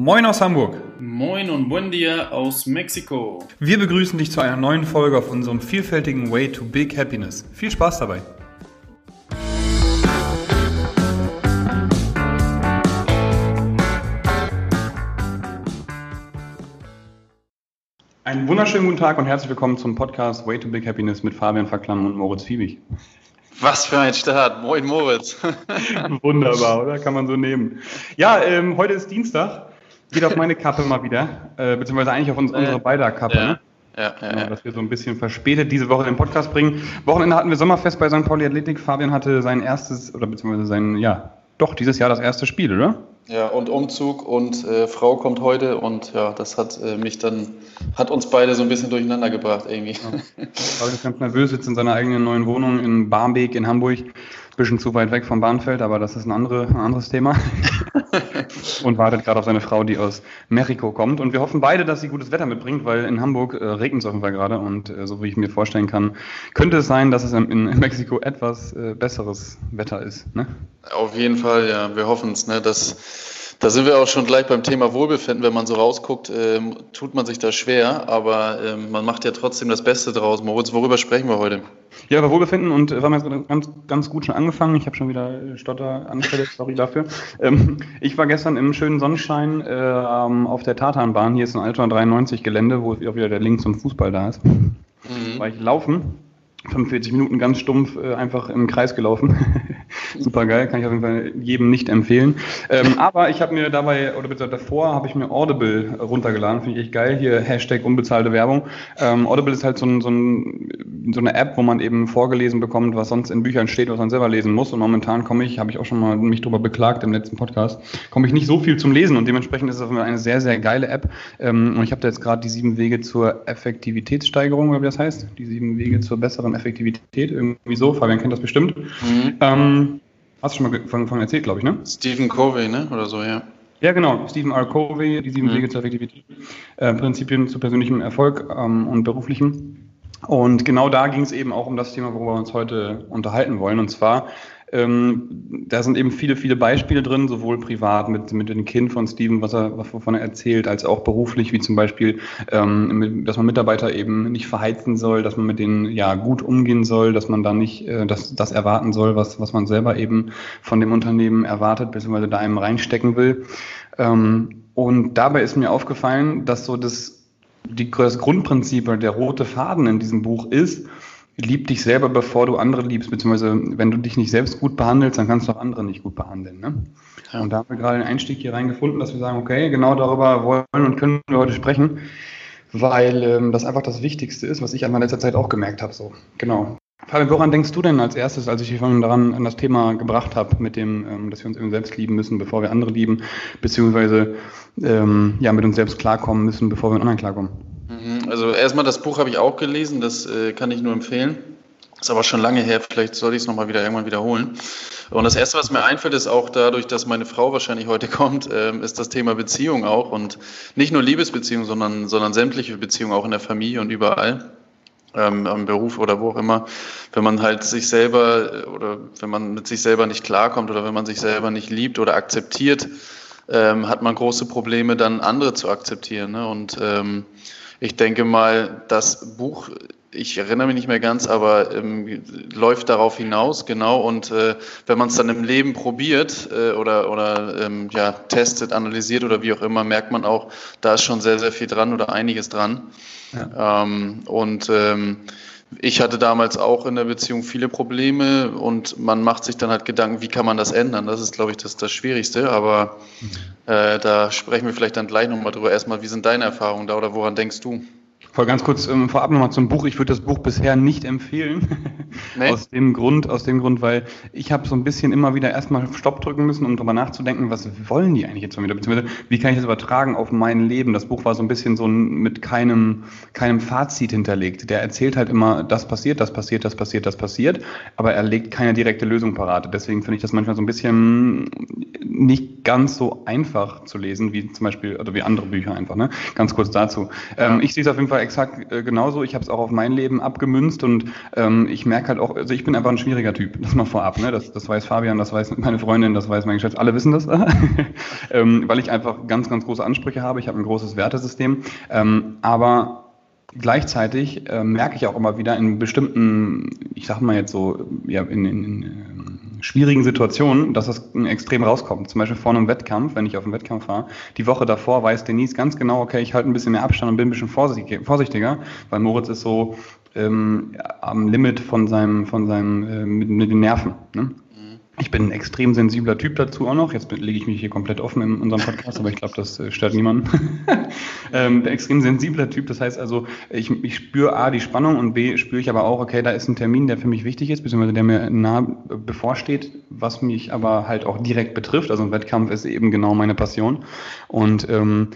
Moin aus Hamburg. Moin und buen dia aus Mexiko. Wir begrüßen dich zu einer neuen Folge auf unserem vielfältigen Way to Big Happiness. Viel Spaß dabei. Einen wunderschönen guten Tag und herzlich willkommen zum Podcast Way to Big Happiness mit Fabian Verklamm und Moritz Fiebig. Was für ein Start. Moin Moritz. Wunderbar, oder? Kann man so nehmen. Ja, ähm, heute ist Dienstag. Geht auf meine Kappe mal wieder. Äh, beziehungsweise eigentlich auf uns, unsere beider Kappe. Ja. Ne? Ja, ja, Genau, ja. dass wir so ein bisschen verspätet diese Woche den Podcast bringen. Wochenende hatten wir Sommerfest bei St. Pauli Athletik. Fabian hatte sein erstes, oder beziehungsweise sein, ja, doch dieses Jahr das erste Spiel, oder? ja, und Umzug und äh, Frau kommt heute und ja, das hat äh, mich dann, hat uns beide so ein bisschen durcheinander gebracht irgendwie. Fabian ist ganz nervös, sitzt in seiner eigenen neuen Wohnung in Barmbek in Hamburg. Bisschen zu weit weg vom Bahnfeld, aber das ist ein, andere, ein anderes Thema. und wartet gerade auf seine Frau, die aus Mexiko kommt. Und wir hoffen beide, dass sie gutes Wetter mitbringt, weil in Hamburg äh, regnet es auf jeden Fall gerade. Und äh, so wie ich mir vorstellen kann, könnte es sein, dass es in, in Mexiko etwas äh, besseres Wetter ist. Ne? Auf jeden Fall, ja, wir hoffen es. Ne, dass, da sind wir auch schon gleich beim Thema Wohlbefinden. Wenn man so rausguckt, ähm, tut man sich da schwer, aber ähm, man macht ja trotzdem das Beste draus. Moritz, worüber sprechen wir heute? Ja, über Wohlbefinden und äh, wir haben jetzt ganz, ganz gut schon angefangen. Ich habe schon wieder äh, Stotter angestellt, sorry dafür. Ähm, ich war gestern im schönen Sonnenschein äh, auf der Tatanbahn. Hier ist ein Alter 93 Gelände, wo auch wieder der Link zum Fußball da ist. Mhm. War ich laufen. 45 Minuten ganz stumpf äh, einfach im Kreis gelaufen. Super geil, kann ich auf jeden Fall jedem nicht empfehlen. Ähm, aber ich habe mir dabei, oder bitte davor, habe ich mir Audible runtergeladen, finde ich echt geil. Hier Hashtag unbezahlte Werbung. Ähm, Audible ist halt so, ein, so, ein, so eine App, wo man eben vorgelesen bekommt, was sonst in Büchern steht, was man selber lesen muss. Und momentan komme ich, habe ich auch schon mal mich drüber beklagt im letzten Podcast, komme ich nicht so viel zum Lesen und dementsprechend ist es eine sehr, sehr geile App. Ähm, und ich habe da jetzt gerade die sieben Wege zur Effektivitätssteigerung, oder wie das heißt, die sieben Wege zur besseren Effektivität, irgendwie so. Fabian kennt das bestimmt. Mhm. Ähm, hast du schon mal von, von erzählt, glaube ich, ne? Stephen Covey, ne? Oder so, ja. Ja, genau. Stephen R. Covey, die sieben Mhm. Wege zur Effektivität, äh, Prinzipien zu persönlichem Erfolg ähm, und beruflichem. Und genau da ging es eben auch um das Thema, worüber wir uns heute unterhalten wollen. Und zwar, ähm, da sind eben viele, viele Beispiele drin, sowohl privat mit, mit dem Kind von Stephen, was er, wovon er erzählt, als auch beruflich, wie zum Beispiel, ähm, mit, dass man Mitarbeiter eben nicht verheizen soll, dass man mit denen ja gut umgehen soll, dass man da nicht äh, das, das erwarten soll, was, was man selber eben von dem Unternehmen erwartet, beziehungsweise da einem reinstecken will. Ähm, und dabei ist mir aufgefallen, dass so das, die, das Grundprinzip oder der rote Faden in diesem Buch ist, lieb dich selber, bevor du andere liebst, beziehungsweise wenn du dich nicht selbst gut behandelst, dann kannst du auch andere nicht gut behandeln. Ne? Ja. Und da haben wir gerade den Einstieg hier reingefunden, dass wir sagen, okay, genau darüber wollen und können wir heute sprechen, weil ähm, das einfach das Wichtigste ist, was ich an meiner letzter Zeit auch gemerkt habe. So. Genau. Fabian, woran denkst du denn als erstes, als ich dich vorhin daran an das Thema gebracht habe, mit dem, ähm, dass wir uns eben selbst lieben müssen, bevor wir andere lieben, beziehungsweise ähm, ja, mit uns selbst klarkommen müssen, bevor wir mit anderen klarkommen? Also erstmal, das Buch habe ich auch gelesen, das äh, kann ich nur empfehlen. Ist aber schon lange her, vielleicht sollte ich es nochmal wieder irgendwann wiederholen. Und das Erste, was mir einfällt, ist auch dadurch, dass meine Frau wahrscheinlich heute kommt, ähm, ist das Thema Beziehung auch. Und nicht nur Liebesbeziehung, sondern, sondern sämtliche Beziehungen auch in der Familie und überall. Ähm, am Beruf oder wo auch immer, wenn man halt sich selber äh, oder wenn man mit sich selber nicht klarkommt oder wenn man sich selber nicht liebt oder akzeptiert, ähm, hat man große Probleme, dann andere zu akzeptieren. Ne? Und ähm, ich denke mal, das Buch, ich erinnere mich nicht mehr ganz, aber ähm, läuft darauf hinaus, genau. Und äh, wenn man es dann im Leben probiert äh, oder, oder ähm, ja, testet, analysiert oder wie auch immer, merkt man auch, da ist schon sehr, sehr viel dran oder einiges dran. Ähm, und ähm, ich hatte damals auch in der Beziehung viele Probleme und man macht sich dann halt Gedanken, wie kann man das ändern? Das ist, glaube ich, das, das Schwierigste, aber äh, da sprechen wir vielleicht dann gleich nochmal drüber. Erstmal, wie sind deine Erfahrungen da oder woran denkst du? Voll ganz kurz ähm, vorab nochmal zum Buch. Ich würde das Buch bisher nicht empfehlen. Nee? Aus dem Grund, aus dem Grund, weil ich habe so ein bisschen immer wieder erstmal Stopp drücken müssen, um darüber nachzudenken, was wollen die eigentlich jetzt von mir? Beziehungsweise, wie kann ich das übertragen auf mein Leben? Das Buch war so ein bisschen so mit keinem, keinem Fazit hinterlegt. Der erzählt halt immer, das passiert, das passiert, das passiert, das passiert, aber er legt keine direkte Lösung parat. Deswegen finde ich das manchmal so ein bisschen nicht ganz so einfach zu lesen, wie zum Beispiel, oder wie andere Bücher einfach, ne? Ganz kurz dazu. Ähm, ich sehe es auf jeden Fall exakt äh, genauso. Ich habe es auch auf mein Leben abgemünzt und ähm, ich merke halt auch, also ich bin einfach ein schwieriger Typ, das mal vorab. Ne? Das, das weiß Fabian, das weiß meine Freundin, das weiß mein Geschäft, alle wissen das, ähm, weil ich einfach ganz, ganz große Ansprüche habe. Ich habe ein großes Wertesystem, ähm, aber gleichzeitig äh, merke ich auch immer wieder in bestimmten, ich sag mal jetzt so, ja, in, in, in äh, schwierigen Situationen, dass das extrem rauskommt. Zum Beispiel vor einem Wettkampf, wenn ich auf einen Wettkampf war, die Woche davor weiß Denise ganz genau, okay, ich halte ein bisschen mehr Abstand und bin ein bisschen vorsichtiger, weil Moritz ist so ähm, am Limit von seinem, von seinem, äh, mit, mit den Nerven. Ne? Ich bin ein extrem sensibler Typ dazu auch noch. Jetzt lege ich mich hier komplett offen in unserem Podcast, aber ich glaube, das äh, stört niemanden. ähm, der extrem sensibler Typ. Das heißt also, ich, ich spüre A, die Spannung und B, spüre ich aber auch, okay, da ist ein Termin, der für mich wichtig ist, beziehungsweise der mir nah bevorsteht, was mich aber halt auch direkt betrifft. Also ein Wettkampf ist eben genau meine Passion. Und ähm,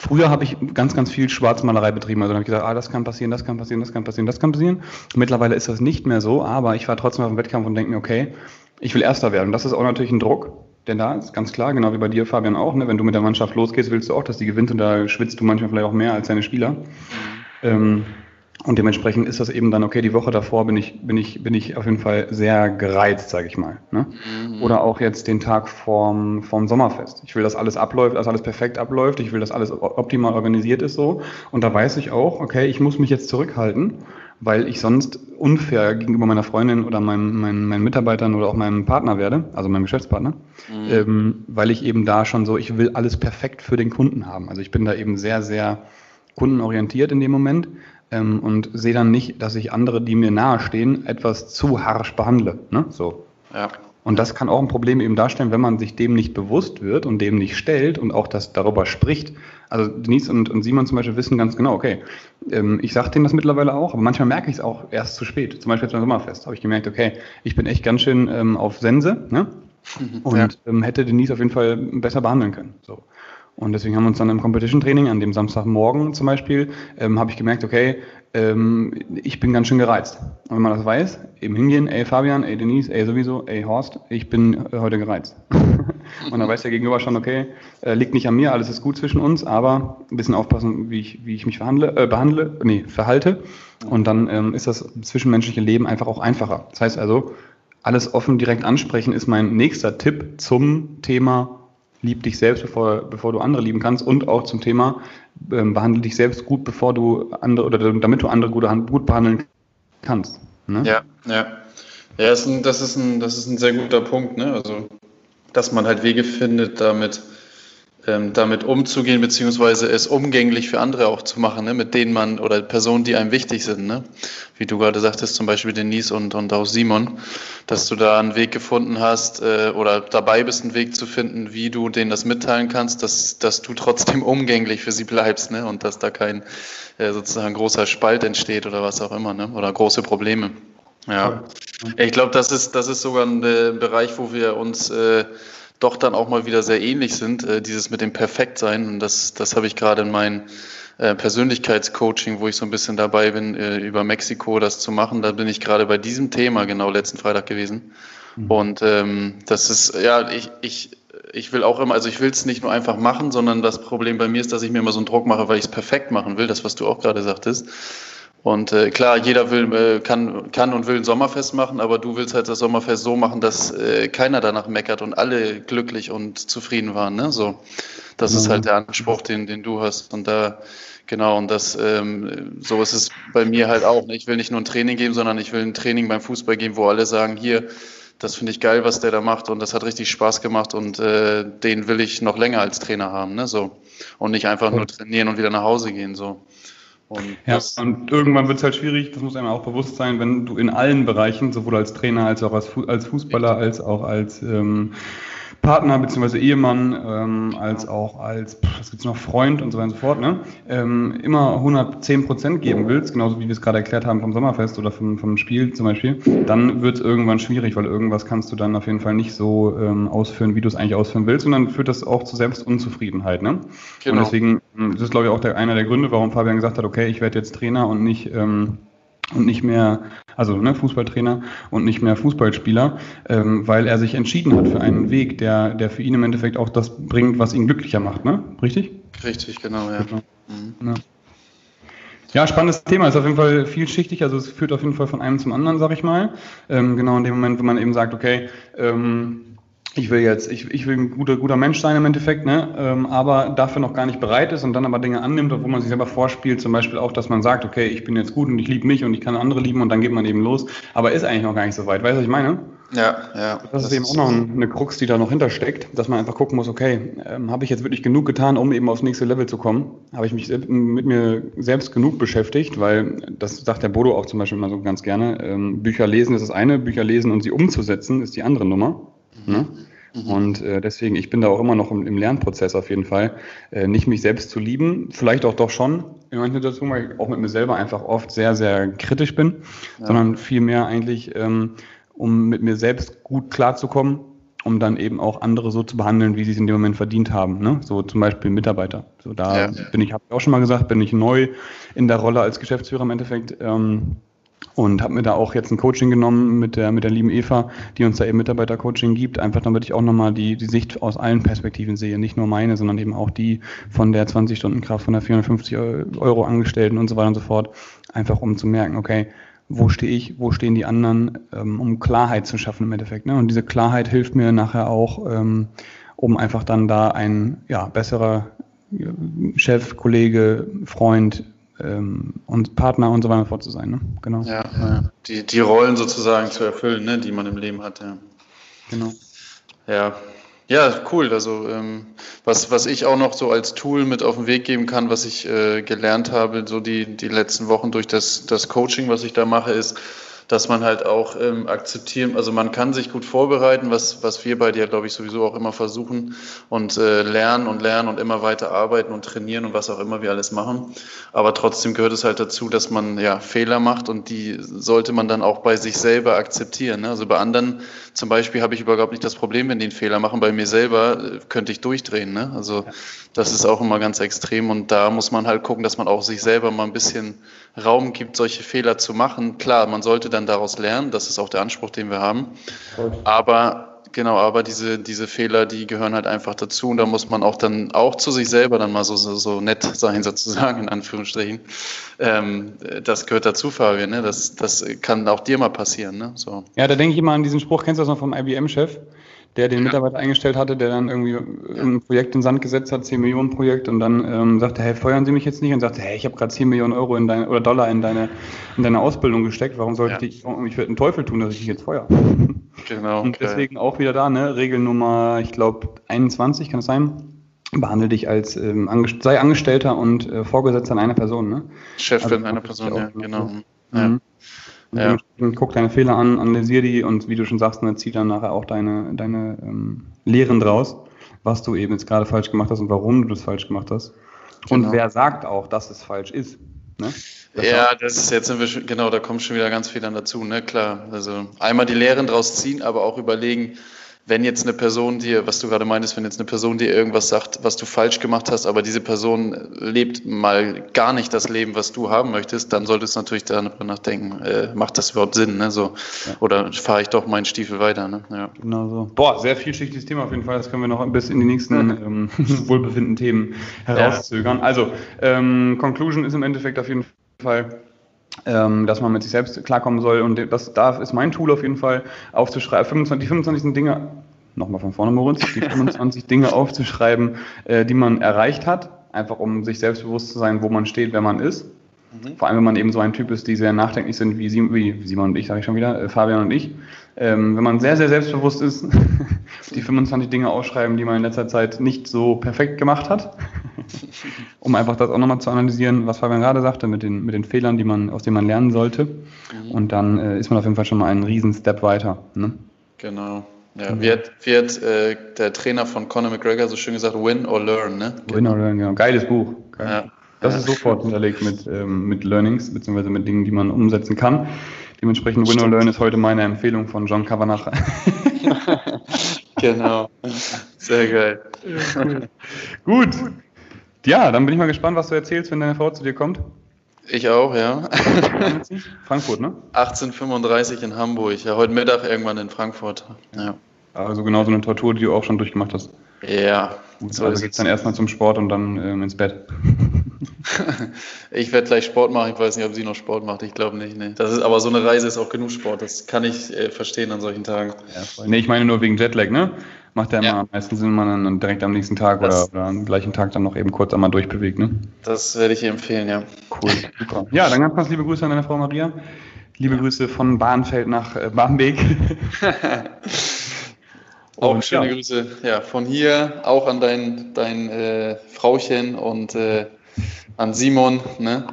Früher habe ich ganz, ganz viel Schwarzmalerei betrieben. Also dann habe ich gesagt, ah, das kann passieren, das kann passieren, das kann passieren, das kann passieren. Mittlerweile ist das nicht mehr so, aber ich war trotzdem auf dem Wettkampf und denke mir, okay, ich will Erster werden. Das ist auch natürlich ein Druck, denn da ist ganz klar, genau wie bei dir, Fabian, auch. Ne? Wenn du mit der Mannschaft losgehst, willst du auch, dass die gewinnt und da schwitzt du manchmal vielleicht auch mehr als deine Spieler. Mhm. Ähm, und dementsprechend ist das eben dann, okay, die Woche davor bin ich, bin ich, bin ich auf jeden Fall sehr gereizt, sage ich mal. Ne? Mhm. Oder auch jetzt den Tag vorm, vorm Sommerfest. Ich will, dass alles abläuft, dass alles perfekt abläuft. Ich will, dass alles optimal organisiert ist so. Und da weiß ich auch, okay, ich muss mich jetzt zurückhalten weil ich sonst unfair gegenüber meiner Freundin oder meinem, meinen, meinen Mitarbeitern oder auch meinem Partner werde, also meinem Geschäftspartner, mhm. ähm, weil ich eben da schon so, ich will alles perfekt für den Kunden haben. Also ich bin da eben sehr, sehr kundenorientiert in dem Moment ähm, und sehe dann nicht, dass ich andere, die mir nahestehen, etwas zu harsch behandle. Ne? So. Ja. Und das kann auch ein Problem eben darstellen, wenn man sich dem nicht bewusst wird und dem nicht stellt und auch das darüber spricht. Also Denise und, und Simon zum Beispiel wissen ganz genau, okay, ähm, ich sage denen das mittlerweile auch, aber manchmal merke ich es auch erst zu spät. Zum Beispiel jetzt beim Sommerfest habe ich gemerkt, okay, ich bin echt ganz schön ähm, auf Sense ne? Mhm. und ja. ähm, hätte Denise auf jeden Fall besser behandeln können. So. Und deswegen haben wir uns dann im Competition Training an dem Samstagmorgen zum Beispiel, ähm, habe ich gemerkt, okay, ähm, ich bin ganz schön gereizt. Und wenn man das weiß, eben hingehen, ey Fabian, ey Denise, ey sowieso, ey Horst, ich bin äh, heute gereizt. und dann weiß der Gegenüber schon, okay, äh, liegt nicht an mir, alles ist gut zwischen uns, aber ein bisschen aufpassen, wie ich, wie ich mich verhandle, äh, behandle, nee, verhalte. Und dann ähm, ist das zwischenmenschliche Leben einfach auch einfacher. Das heißt also, alles offen direkt ansprechen ist mein nächster Tipp zum Thema lieb dich selbst, bevor, bevor du andere lieben kannst und auch zum Thema ähm, behandle dich selbst gut, bevor du andere oder damit du andere gut, gut behandeln kannst. Ne? Ja, ja. Ja, ist ein, das, ist ein, das ist ein sehr guter Punkt, ne? Also, dass man halt Wege findet, damit ähm, damit umzugehen, beziehungsweise es umgänglich für andere auch zu machen, ne, mit denen man oder Personen, die einem wichtig sind. Ne? Wie du gerade sagtest, zum Beispiel Denise und, und auch Simon, dass du da einen Weg gefunden hast äh, oder dabei bist, einen Weg zu finden, wie du denen das mitteilen kannst, dass, dass du trotzdem umgänglich für sie bleibst ne? und dass da kein äh, sozusagen großer Spalt entsteht oder was auch immer ne? oder große Probleme. Ja, ich glaube, das ist, das ist sogar ein äh, Bereich, wo wir uns äh, doch dann auch mal wieder sehr ähnlich sind, äh, dieses mit dem Perfektsein. Und das, das habe ich gerade in meinem äh, Persönlichkeitscoaching, wo ich so ein bisschen dabei bin, äh, über Mexiko das zu machen. Da bin ich gerade bei diesem Thema genau letzten Freitag gewesen. Mhm. Und ähm, das ist, ja, ich, ich, ich will auch immer, also ich will es nicht nur einfach machen, sondern das Problem bei mir ist, dass ich mir immer so einen Druck mache, weil ich es perfekt machen will, das, was du auch gerade sagtest. Und äh, klar, jeder will, äh, kann, kann und will ein Sommerfest machen, aber du willst halt das Sommerfest so machen, dass äh, keiner danach meckert und alle glücklich und zufrieden waren. Ne? So, das ja. ist halt der Anspruch, den, den du hast. Und da, genau, und das, ähm, so ist es bei mir halt auch. Ne? Ich will nicht nur ein Training geben, sondern ich will ein Training beim Fußball geben, wo alle sagen, hier, das finde ich geil, was der da macht und das hat richtig Spaß gemacht und äh, den will ich noch länger als Trainer haben, ne? So. Und nicht einfach nur trainieren und wieder nach Hause gehen. So. Und ja, und irgendwann wird es halt schwierig, das muss einem auch bewusst sein, wenn du in allen Bereichen, sowohl als Trainer als auch als Fußballer, als auch als ähm, Partner bzw. Ehemann, ähm, als auch als, was gibt's noch, Freund und so weiter und so fort, ne? ähm, immer 110 Prozent geben willst, genauso wie wir es gerade erklärt haben vom Sommerfest oder vom, vom Spiel zum Beispiel, dann wird es irgendwann schwierig, weil irgendwas kannst du dann auf jeden Fall nicht so ähm, ausführen, wie du es eigentlich ausführen willst und dann führt das auch zu Selbstunzufriedenheit. Ne? Genau. Und deswegen, das ist glaube ich auch der, einer der Gründe, warum Fabian gesagt hat, okay, ich werde jetzt Trainer und nicht ähm, und nicht mehr, also ne, Fußballtrainer und nicht mehr Fußballspieler, ähm, weil er sich entschieden hat für einen Weg, der, der für ihn im Endeffekt auch das bringt, was ihn glücklicher macht, ne? Richtig? Richtig, genau, ja. Genau. Mhm. ja. Ja, spannendes Thema. Ist auf jeden Fall vielschichtig. Also es führt auf jeden Fall von einem zum anderen, sag ich mal. Ähm, genau in dem Moment, wo man eben sagt, okay, ähm, ich will jetzt, ich, ich will ein guter, guter Mensch sein im Endeffekt, ne? Ähm, aber dafür noch gar nicht bereit ist und dann aber Dinge annimmt, wo man sich selber vorspielt, zum Beispiel auch, dass man sagt, okay, ich bin jetzt gut und ich liebe mich und ich kann andere lieben und dann geht man eben los, aber ist eigentlich noch gar nicht so weit. Weißt du, was ich meine? Ja, ja. Das, das ist eben auch noch eine Krux, die da noch hintersteckt, dass man einfach gucken muss, okay, ähm, habe ich jetzt wirklich genug getan, um eben aufs nächste Level zu kommen? Habe ich mich mit mir selbst genug beschäftigt, weil das sagt der Bodo auch zum Beispiel immer so ganz gerne. Ähm, Bücher lesen ist das eine, Bücher lesen und sie umzusetzen ist die andere Nummer. Ne? Mhm. Und äh, deswegen, ich bin da auch immer noch im, im Lernprozess auf jeden Fall. Äh, nicht mich selbst zu lieben, vielleicht auch doch schon in manchen Situationen, weil ich auch mit mir selber einfach oft sehr, sehr kritisch bin, ja. sondern vielmehr eigentlich ähm, um mit mir selbst gut klarzukommen, um dann eben auch andere so zu behandeln, wie sie es in dem Moment verdient haben. Ne? So zum Beispiel Mitarbeiter. So da ja. bin ich, habe ich auch schon mal gesagt, bin ich neu in der Rolle als Geschäftsführer im Endeffekt. Ähm, und habe mir da auch jetzt ein Coaching genommen mit der, mit der lieben Eva, die uns da eben Mitarbeitercoaching gibt, einfach damit ich auch nochmal die, die Sicht aus allen Perspektiven sehe, nicht nur meine, sondern eben auch die von der 20-Stunden-Kraft, von der 450 Euro Angestellten und so weiter und so fort, einfach um zu merken, okay, wo stehe ich, wo stehen die anderen, ähm, um Klarheit zu schaffen im Endeffekt. Ne? Und diese Klarheit hilft mir nachher auch, ähm, um einfach dann da ein ja, besserer Chef, Kollege, Freund ähm, und Partner und so weiter fort zu sein. Ne? Genau. Ja, ja, Die, die Rollen sozusagen zu erfüllen, ne, die man im Leben hat. Ja. Genau. Ja, ja, cool. Also ähm, was, was ich auch noch so als Tool mit auf den Weg geben kann, was ich äh, gelernt habe, so die, die letzten Wochen durch das, das Coaching, was ich da mache, ist, dass man halt auch ähm, akzeptieren, also man kann sich gut vorbereiten, was, was wir bei dir, glaube ich, sowieso auch immer versuchen und äh, lernen und lernen und immer weiter arbeiten und trainieren und was auch immer wir alles machen. Aber trotzdem gehört es halt dazu, dass man ja Fehler macht und die sollte man dann auch bei sich selber akzeptieren. Ne? Also bei anderen zum Beispiel habe ich überhaupt nicht das Problem, wenn die einen Fehler machen. Bei mir selber äh, könnte ich durchdrehen. Ne? Also das ist auch immer ganz extrem und da muss man halt gucken, dass man auch sich selber mal ein bisschen Raum gibt, solche Fehler zu machen. Klar, man sollte dann daraus lernen, das ist auch der Anspruch, den wir haben. Aber genau, aber diese, diese Fehler, die gehören halt einfach dazu und da muss man auch dann auch zu sich selber dann mal so, so, so nett sein, sozusagen, in Anführungsstrichen. Ähm, das gehört dazu, Fabian, ne? das, das kann auch dir mal passieren. Ne? So. Ja, da denke ich immer an diesen Spruch, kennst du das noch vom IBM-Chef? Der den Mitarbeiter eingestellt hatte, der dann irgendwie ein Projekt in den Sand gesetzt hat, 10 Millionen Projekt und dann ähm, sagte, hey, feuern Sie mich jetzt nicht und sagte, hey, ich habe gerade 10 Millionen Euro in deine, oder Dollar in deine, in deine Ausbildung gesteckt, warum sollte ja. ich, ich werde einen Teufel tun, dass ich dich jetzt feuer. Genau. Und deswegen auch wieder da, ne, Regel Nummer, ich glaube, 21, kann es sein? Behandle dich als, ähm, angest sei Angestellter und äh, Vorgesetzter einer Person, ne? Chefin also, einer Person, ja, genau. Mhm. Ja. Ja. Guck deine Fehler an, analysier die und wie du schon sagst, dann zieh dann nachher auch deine, deine ähm, Lehren draus, was du eben jetzt gerade falsch gemacht hast und warum du das falsch gemacht hast. Genau. Und wer sagt auch, dass es falsch ist. Ne? Das ja, das ist jetzt, sind wir schon, genau, da kommt schon wieder ganz viel dann dazu, ne, klar. Also einmal die Lehren draus ziehen, aber auch überlegen, wenn jetzt eine Person dir, was du gerade meintest, wenn jetzt eine Person dir irgendwas sagt, was du falsch gemacht hast, aber diese Person lebt mal gar nicht das Leben, was du haben möchtest, dann solltest du natürlich darüber nachdenken, äh, macht das überhaupt Sinn, ne? So, ja. oder fahre ich doch meinen Stiefel weiter, ne? Ja. Genau so. Boah, sehr vielschichtiges Thema auf jeden Fall. Das können wir noch bis in die nächsten ähm, wohlbefindenden Themen herauszögern. Ja. Also, ähm, Conclusion ist im Endeffekt auf jeden Fall ähm, dass man mit sich selbst klarkommen soll. Und das, da ist mein Tool auf jeden Fall aufzuschreiben, 25, die 25 Dinge, nochmal von vorne, Moritz, die 25 Dinge aufzuschreiben, äh, die man erreicht hat, einfach um sich selbstbewusst zu sein, wo man steht, wer man ist. Mhm. Vor allem, wenn man eben so ein Typ ist, die sehr nachdenklich sind, wie, Sie, wie Simon und ich, sage ich schon wieder, äh, Fabian und ich. Ähm, wenn man sehr, sehr selbstbewusst ist, die 25 Dinge ausschreiben, die man in letzter Zeit nicht so perfekt gemacht hat, um einfach das auch nochmal zu analysieren, was Fabian gerade sagte, mit den, mit den Fehlern, die man, aus denen man lernen sollte. Mhm. Und dann äh, ist man auf jeden Fall schon mal einen riesen Step weiter. Ne? Genau. Ja, mhm. wie hat, wie hat äh, der Trainer von Conor McGregor so schön gesagt, win or learn, ne? Win or learn, genau. Geiles Buch. Geil. Ja. Das ist sofort hinterlegt mit, ähm, mit Learnings, beziehungsweise mit Dingen, die man umsetzen kann. Dementsprechend Win or Learn ist heute meine Empfehlung von John Kavanagh. genau. Sehr geil. Ja. Gut. Ja, dann bin ich mal gespannt, was du erzählst, wenn deine Frau zu dir kommt. Ich auch, ja. Frankfurt, ne? 1835 in Hamburg. Ja, heute Mittag irgendwann in Frankfurt. Ja. Also genau so eine Tortur, die du auch schon durchgemacht hast. Ja. so also geht's dann erstmal zum Sport und dann ähm, ins Bett. ich werde gleich Sport machen. Ich weiß nicht, ob sie noch Sport macht. Ich glaube nicht. Nee. Das ist, aber so eine Reise ist auch genug Sport. Das kann ich äh, verstehen an solchen Tagen. Ja, nee, ich meine nur wegen Jetlag, ne? Macht ja immer ja. am meisten Sinn, wenn man dann direkt am nächsten Tag oder, oder, am gleichen Tag dann noch eben kurz einmal durchbewegt, ne? Das werde ich ihr empfehlen, ja. Cool, super. Ja, dann ganz, ganz liebe Grüße an deine Frau Maria. Liebe Grüße von Bahnfeld nach äh, Barmbek. Auch und, schöne ja. Grüße ja, von hier, auch an dein, dein äh, Frauchen und äh, an Simon. Ne?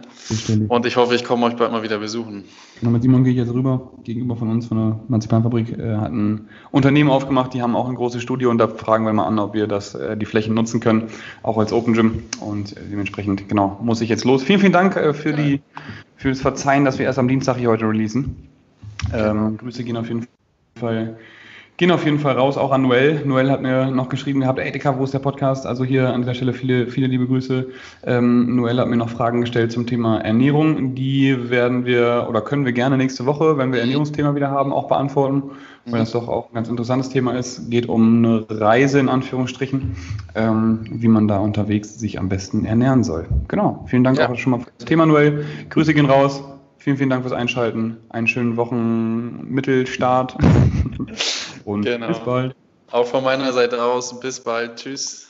Und ich hoffe, ich komme euch bald mal wieder besuchen. Genau, mit Simon gehe ich jetzt rüber, gegenüber von uns, von der Marzipanfabrik, äh, hat ein Unternehmen aufgemacht, die haben auch ein großes Studio und da fragen wir mal an, ob wir das, äh, die Flächen nutzen können, auch als Open Gym. Und äh, dementsprechend, genau, muss ich jetzt los. Vielen, vielen Dank äh, für, die, für das Verzeihen, dass wir erst am Dienstag hier heute releasen. Ähm, Grüße gehen auf jeden Fall gehen auf jeden Fall raus, auch an Noel. Noel hat mir noch geschrieben gehabt, ey Dicker, wo ist der Podcast? Also hier an dieser Stelle viele, viele liebe Grüße. Ähm, Noel hat mir noch Fragen gestellt zum Thema Ernährung. Die werden wir oder können wir gerne nächste Woche, wenn wir Ernährungsthema wieder haben, auch beantworten, weil das doch auch ein ganz interessantes Thema ist. Geht um eine Reise in Anführungsstrichen, ähm, wie man da unterwegs sich am besten ernähren soll. Genau. Vielen Dank ja. auch schon mal für das Thema, Noel. Grüße gehen raus. Vielen, vielen Dank fürs Einschalten. Einen schönen Wochenmittelstart. Und genau. bis bald. Auch von meiner Seite aus. Bis bald. Tschüss.